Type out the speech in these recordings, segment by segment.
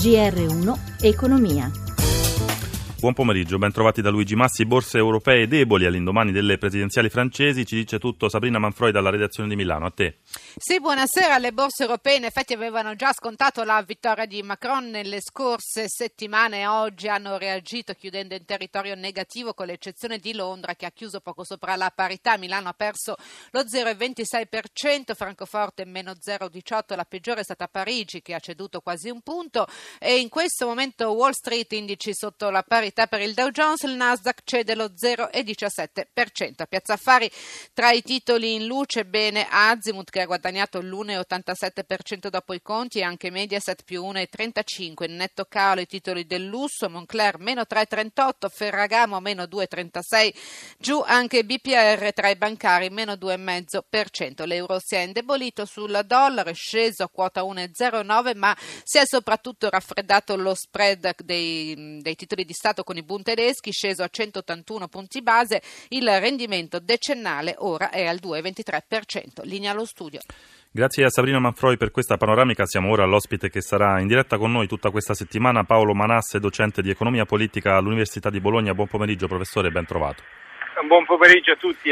GR1 Economia. Buon pomeriggio, ben trovati da Luigi Massi. Borse europee deboli all'indomani delle presidenziali francesi. Ci dice tutto Sabrina Manfroi dalla redazione di Milano. A te. Sì, buonasera. Le borse europee in effetti avevano già scontato la vittoria di Macron nelle scorse settimane oggi hanno reagito chiudendo in territorio negativo con l'eccezione di Londra che ha chiuso poco sopra la parità. Milano ha perso lo 0,26%, Francoforte meno 0,18%, la peggiore è stata Parigi che ha ceduto quasi un punto e in questo momento Wall Street indici sotto la parità parità per il Dow Jones, il Nasdaq cede lo 0,17%. A Piazza Affari tra i titoli in luce bene Azimut che ha guadagnato l'1,87% dopo i conti e anche Mediaset più 1,35%. In netto calo i titoli del lusso, Moncler meno 3,38%, Ferragamo meno 2,36%, giù anche BPR tra i bancari meno 2,5%. L'euro si è indebolito sul dollaro, è sceso a quota 1,09 ma si è soprattutto raffreddato lo spread dei, dei titoli di Stato con i Bund tedeschi, sceso a 181 punti base, il rendimento decennale ora è al 2,23%. Linea allo studio. Grazie a Sabrina Manfroi per questa panoramica. Siamo ora all'ospite che sarà in diretta con noi tutta questa settimana, Paolo Manasse, docente di economia politica all'Università di Bologna. Buon pomeriggio professore, ben trovato. Buon pomeriggio a tutti.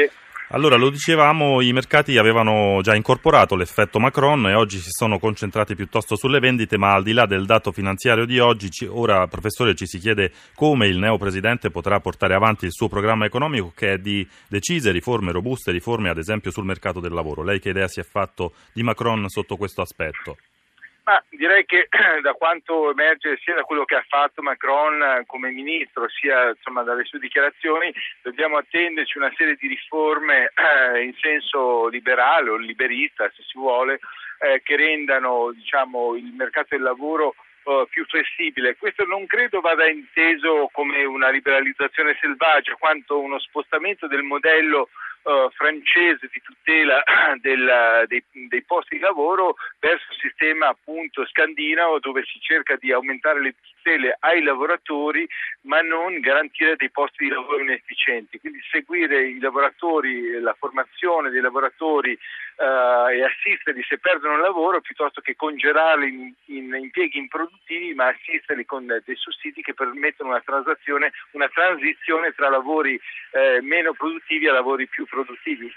Allora, lo dicevamo, i mercati avevano già incorporato l'effetto Macron e oggi si sono concentrati piuttosto sulle vendite, ma al di là del dato finanziario di oggi, ora, professore, ci si chiede come il neopresidente potrà portare avanti il suo programma economico che è di decise riforme, robuste riforme, ad esempio sul mercato del lavoro. Lei che idea si è fatto di Macron sotto questo aspetto? Ma direi che da quanto emerge sia da quello che ha fatto Macron eh, come ministro, sia insomma, dalle sue dichiarazioni, dobbiamo attenderci una serie di riforme eh, in senso liberale o liberista, se si vuole, eh, che rendano diciamo, il mercato del lavoro eh, più flessibile. Questo non credo vada inteso come una liberalizzazione selvaggia, quanto uno spostamento del modello uh, francese di tutela del, dei, dei, posti di lavoro verso il sistema appunto scandinavo dove si cerca di aumentare le tutele ai lavoratori ma non garantire dei posti di lavoro inefficienti. Quindi seguire i lavoratori, la formazione dei lavoratori uh, e assisterli se perdono il lavoro piuttosto che congelarli in, in impieghi improduttivi ma assisterli con dei sussidi che permettono una una transizione tra lavori eh, meno produttivi a lavori più produttivi.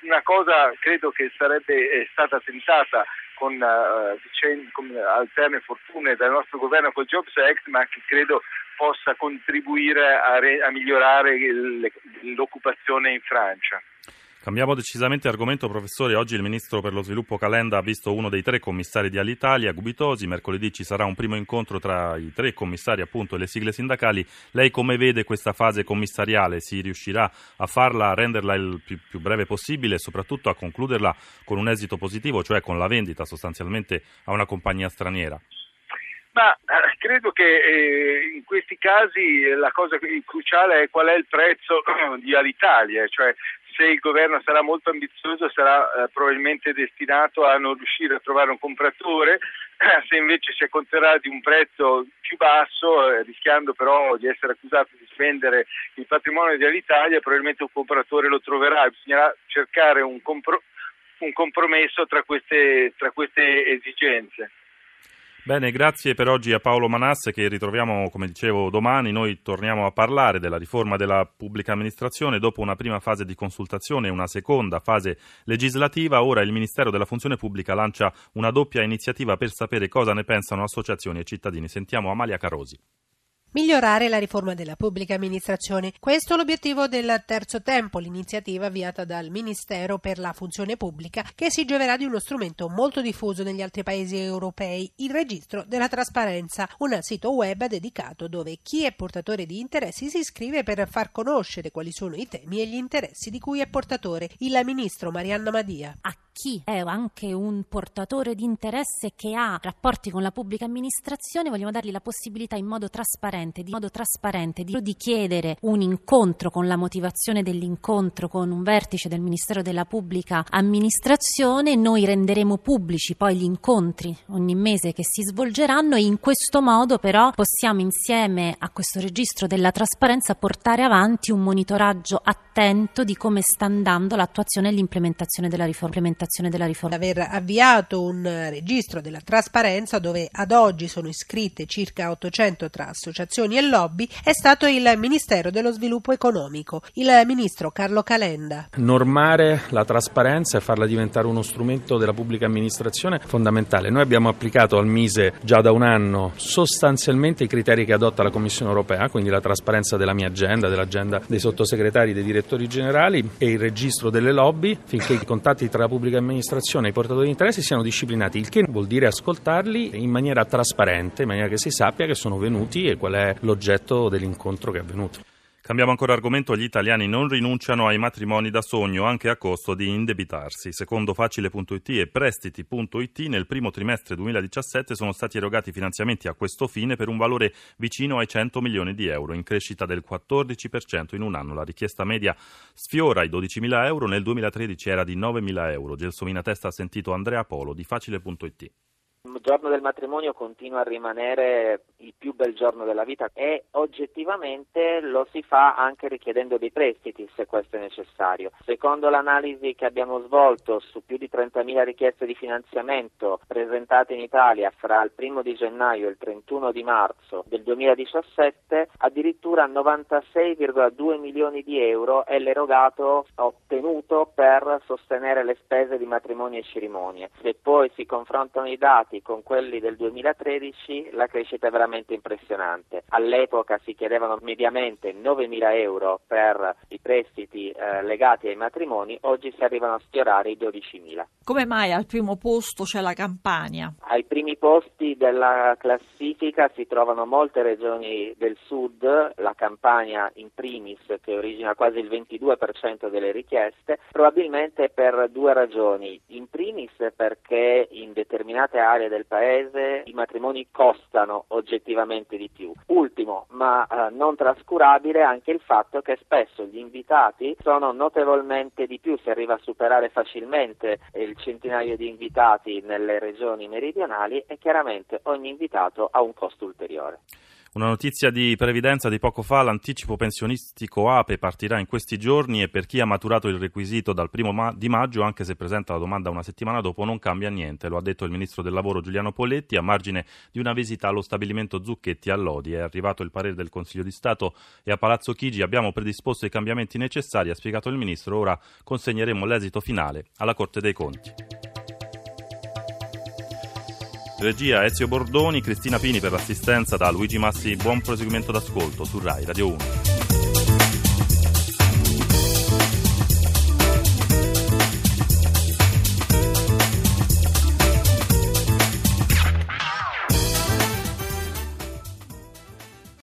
Una cosa credo che sarebbe eh, stata tentata con, uh, con alterne fortune dal nostro governo col Jobs Act, ma che credo possa contribuire a, re, a migliorare l'occupazione in Francia. Cambiamo decisamente argomento, professore. Oggi il ministro per lo sviluppo Calenda ha visto uno dei tre commissari di Alitalia, Gubitosi. Mercoledì ci sarà un primo incontro tra i tre commissari appunto, e le sigle sindacali. Lei come vede questa fase commissariale? Si riuscirà a farla, a renderla il più, più breve possibile e soprattutto a concluderla con un esito positivo, cioè con la vendita sostanzialmente a una compagnia straniera? Ma eh, credo che eh, in questi casi la cosa cruciale è qual è il prezzo di Alitalia, cioè se il governo sarà molto ambizioso sarà eh, probabilmente destinato a non riuscire a trovare un compratore, se invece si acconterà di un prezzo più basso, eh, rischiando però di essere accusato di spendere il patrimonio di Alitalia, probabilmente un compratore lo troverà, bisognerà cercare un, compro- un compromesso tra queste, tra queste esigenze. Bene, grazie per oggi a Paolo Manasse che ritroviamo, come dicevo, domani. Noi torniamo a parlare della riforma della pubblica amministrazione dopo una prima fase di consultazione e una seconda fase legislativa. Ora il Ministero della Funzione Pubblica lancia una doppia iniziativa per sapere cosa ne pensano associazioni e cittadini. Sentiamo Amalia Carosi. Migliorare la riforma della pubblica amministrazione. Questo è l'obiettivo del terzo tempo, l'iniziativa avviata dal Ministero per la funzione pubblica, che si gioverà di uno strumento molto diffuso negli altri paesi europei, il registro della trasparenza, un sito web dedicato dove chi è portatore di interessi si iscrive per far conoscere quali sono i temi e gli interessi di cui è portatore. Il ministro Marianna Madia. A chi è anche un portatore di interesse che ha rapporti con la pubblica amministrazione, vogliamo dargli la possibilità in modo trasparente trasparente, di modo trasparente, di, di chiedere un incontro con la motivazione dell'incontro con un vertice del Ministero della Pubblica Amministrazione, noi renderemo pubblici poi gli incontri ogni mese che si svolgeranno e in questo modo però possiamo insieme a questo registro della trasparenza portare avanti un monitoraggio attento di come sta andando l'attuazione e l'implementazione della riforma, della riforma. Aver avviato un registro della trasparenza dove ad oggi sono iscritte circa 800 tra associazioni e lobby è stato il Ministero dello Sviluppo Economico, il ministro Carlo Calenda. Normare la trasparenza e farla diventare uno strumento della pubblica amministrazione è fondamentale. Noi abbiamo applicato al Mise già da un anno sostanzialmente i criteri che adotta la Commissione europea, quindi la trasparenza della mia agenda, dell'agenda dei sottosegretari, dei direttori generali e il registro delle lobby finché i contatti tra la pubblica amministrazione e i portatori di interessi siano disciplinati, il che vuol dire ascoltarli in maniera trasparente, in maniera che si sappia che sono venuti e qual è l'oggetto dell'incontro che è avvenuto. Cambiamo ancora argomento, gli italiani non rinunciano ai matrimoni da sogno anche a costo di indebitarsi. Secondo facile.it e prestiti.it nel primo trimestre 2017 sono stati erogati finanziamenti a questo fine per un valore vicino ai 100 milioni di euro, in crescita del 14% in un anno. La richiesta media sfiora i 12.000 euro, nel 2013 era di 9.000 euro. Gelsomina Testa ha sentito Andrea Polo di facile.it. Il giorno del matrimonio continua a rimanere il più bel giorno della vita e oggettivamente lo si fa anche richiedendo dei prestiti se questo è necessario. Secondo l'analisi che abbiamo svolto su più di 30.000 richieste di finanziamento presentate in Italia fra il 1 di gennaio e il 31 di marzo del 2017, addirittura 96,2 milioni di euro è l'erogato ottenuto per sostenere le spese di matrimoni e cerimonie. Se poi si confrontano i dati con quelli del 2013 la crescita è veramente impressionante. All'epoca si chiedevano mediamente 9.000 euro per prestiti eh, legati ai matrimoni, oggi si arrivano a sfiorare i 12.000. Come mai al primo posto c'è la Campania? Ai primi posti della classifica si trovano molte regioni del sud, la Campania in primis che origina quasi il 22% delle richieste, probabilmente per due ragioni. In primis perché in determinate aree del paese i matrimoni costano oggettivamente di più. Ultimo, ma eh, non trascurabile, anche il fatto che spesso gli invitati sono notevolmente di più, si arriva a superare facilmente il centinaio di invitati nelle regioni meridionali e chiaramente ogni invitato ha un costo ulteriore. Una notizia di previdenza di poco fa, l'anticipo pensionistico APE partirà in questi giorni e per chi ha maturato il requisito dal primo ma- di maggio, anche se presenta la domanda una settimana dopo, non cambia niente, lo ha detto il ministro del lavoro Giuliano Poletti a margine di una visita allo stabilimento Zucchetti a Lodi. È arrivato il parere del Consiglio di Stato e a Palazzo Chigi abbiamo predisposto i cambiamenti necessari, ha spiegato il ministro, ora consegneremo l'esito finale alla Corte dei Conti. Regia Ezio Bordoni, Cristina Pini per l'assistenza da Luigi Massi. Buon proseguimento d'ascolto su Rai Radio 1.